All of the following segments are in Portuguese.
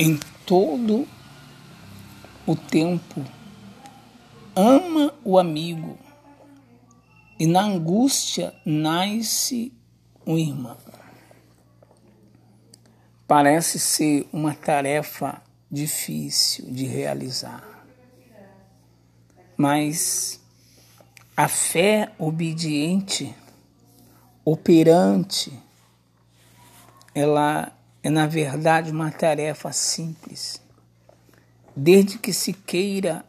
em todo o tempo, ama o amigo, e na angústia nasce um irmão. Parece ser uma tarefa difícil de realizar, mas a fé obediente, operante, ela é, na verdade, uma tarefa simples, desde que se queira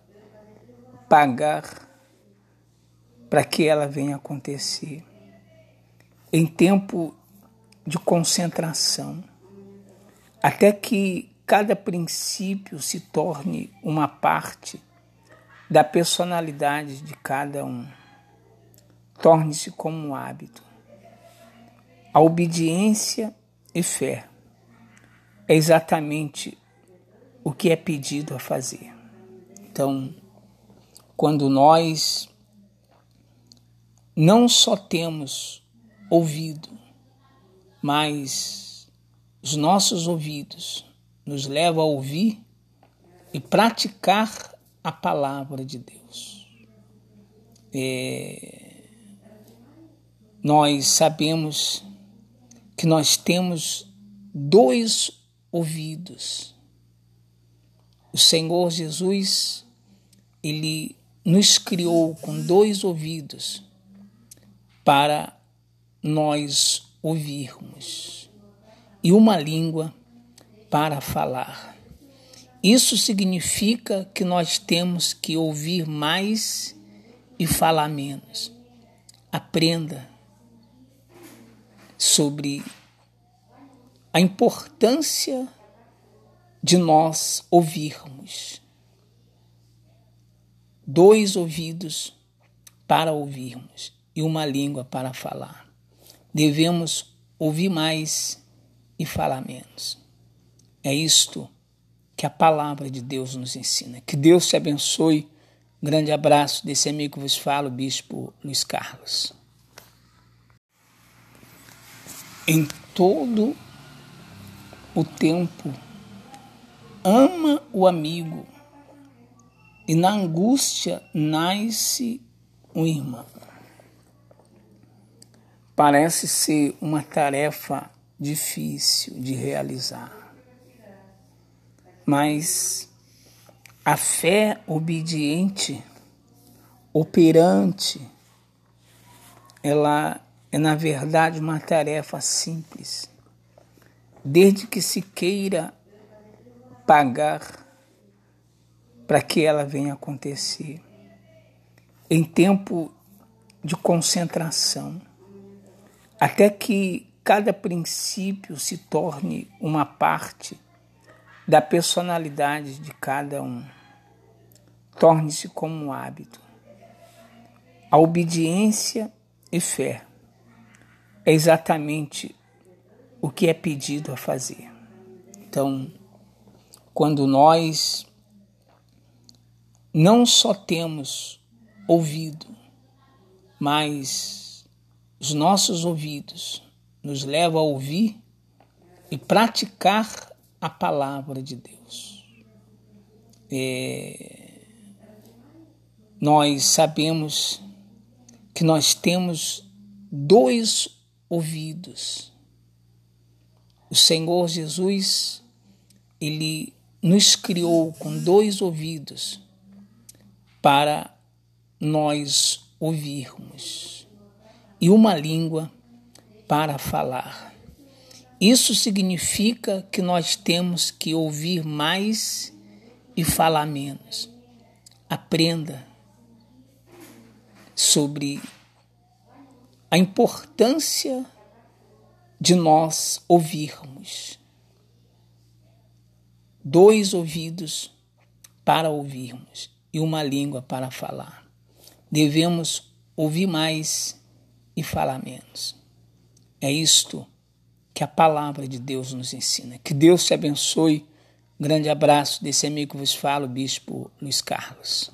pagar para que ela venha acontecer. Em tempo de concentração, até que cada princípio se torne uma parte da personalidade de cada um, torne-se como um hábito. A obediência e fé é exatamente o que é pedido a fazer. Então, quando nós não só temos ouvido, mas os nossos ouvidos nos levam a ouvir e praticar a palavra de Deus. É, nós sabemos que nós temos dois ouvidos. O Senhor Jesus, ele nos criou com dois ouvidos para nós ouvirmos e uma língua para falar. Isso significa que nós temos que ouvir mais e falar menos. Aprenda sobre a importância de nós ouvirmos. Dois ouvidos para ouvirmos e uma língua para falar. Devemos ouvir mais e falar menos. É isto que a palavra de Deus nos ensina. Que Deus te abençoe. Grande abraço desse amigo que vos fala, o Bispo Luiz Carlos. Em todo o tempo, ama o amigo, e na angústia nasce um irmão. Parece ser uma tarefa difícil de realizar, mas a fé obediente, operante, ela é na verdade uma tarefa simples desde que se queira pagar para que ela venha acontecer. Em tempo de concentração, até que cada princípio se torne uma parte da personalidade de cada um, torne-se como um hábito. A obediência e fé é exatamente o que é pedido a fazer. Então, quando nós não só temos ouvido, mas os nossos ouvidos nos levam a ouvir e praticar a palavra de Deus. É, nós sabemos que nós temos dois ouvidos o Senhor Jesus, ele nos criou com dois ouvidos para nós ouvirmos e uma língua para falar. Isso significa que nós temos que ouvir mais e falar menos. Aprenda sobre a importância de nós ouvirmos. Dois ouvidos para ouvirmos e uma língua para falar. Devemos ouvir mais e falar menos. É isto que a palavra de Deus nos ensina. Que Deus te abençoe. Grande abraço desse amigo que vos fala, o Bispo Luiz Carlos.